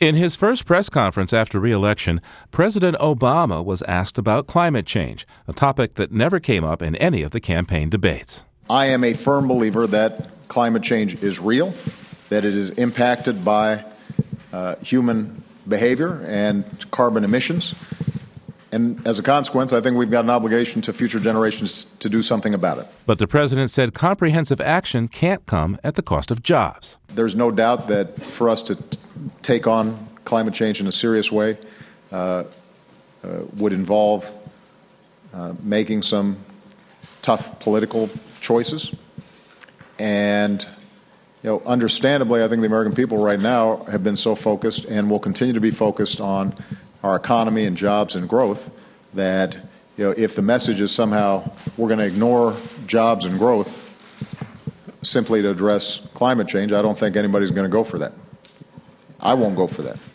In his first press conference after reelection, President Obama was asked about climate change, a topic that never came up in any of the campaign debates. I am a firm believer that climate change is real, that it is impacted by uh, human behavior and carbon emissions. And as a consequence, I think we've got an obligation to future generations to do something about it. But the president said comprehensive action can't come at the cost of jobs. There's no doubt that for us to take on climate change in a serious way uh, uh, would involve uh, making some tough political choices. And you know, understandably, I think the American people right now have been so focused and will continue to be focused on our economy and jobs and growth that you know, if the message is somehow we're going to ignore jobs and growth simply to address climate change, I don't think anybody's going to go for that. I won't go for that.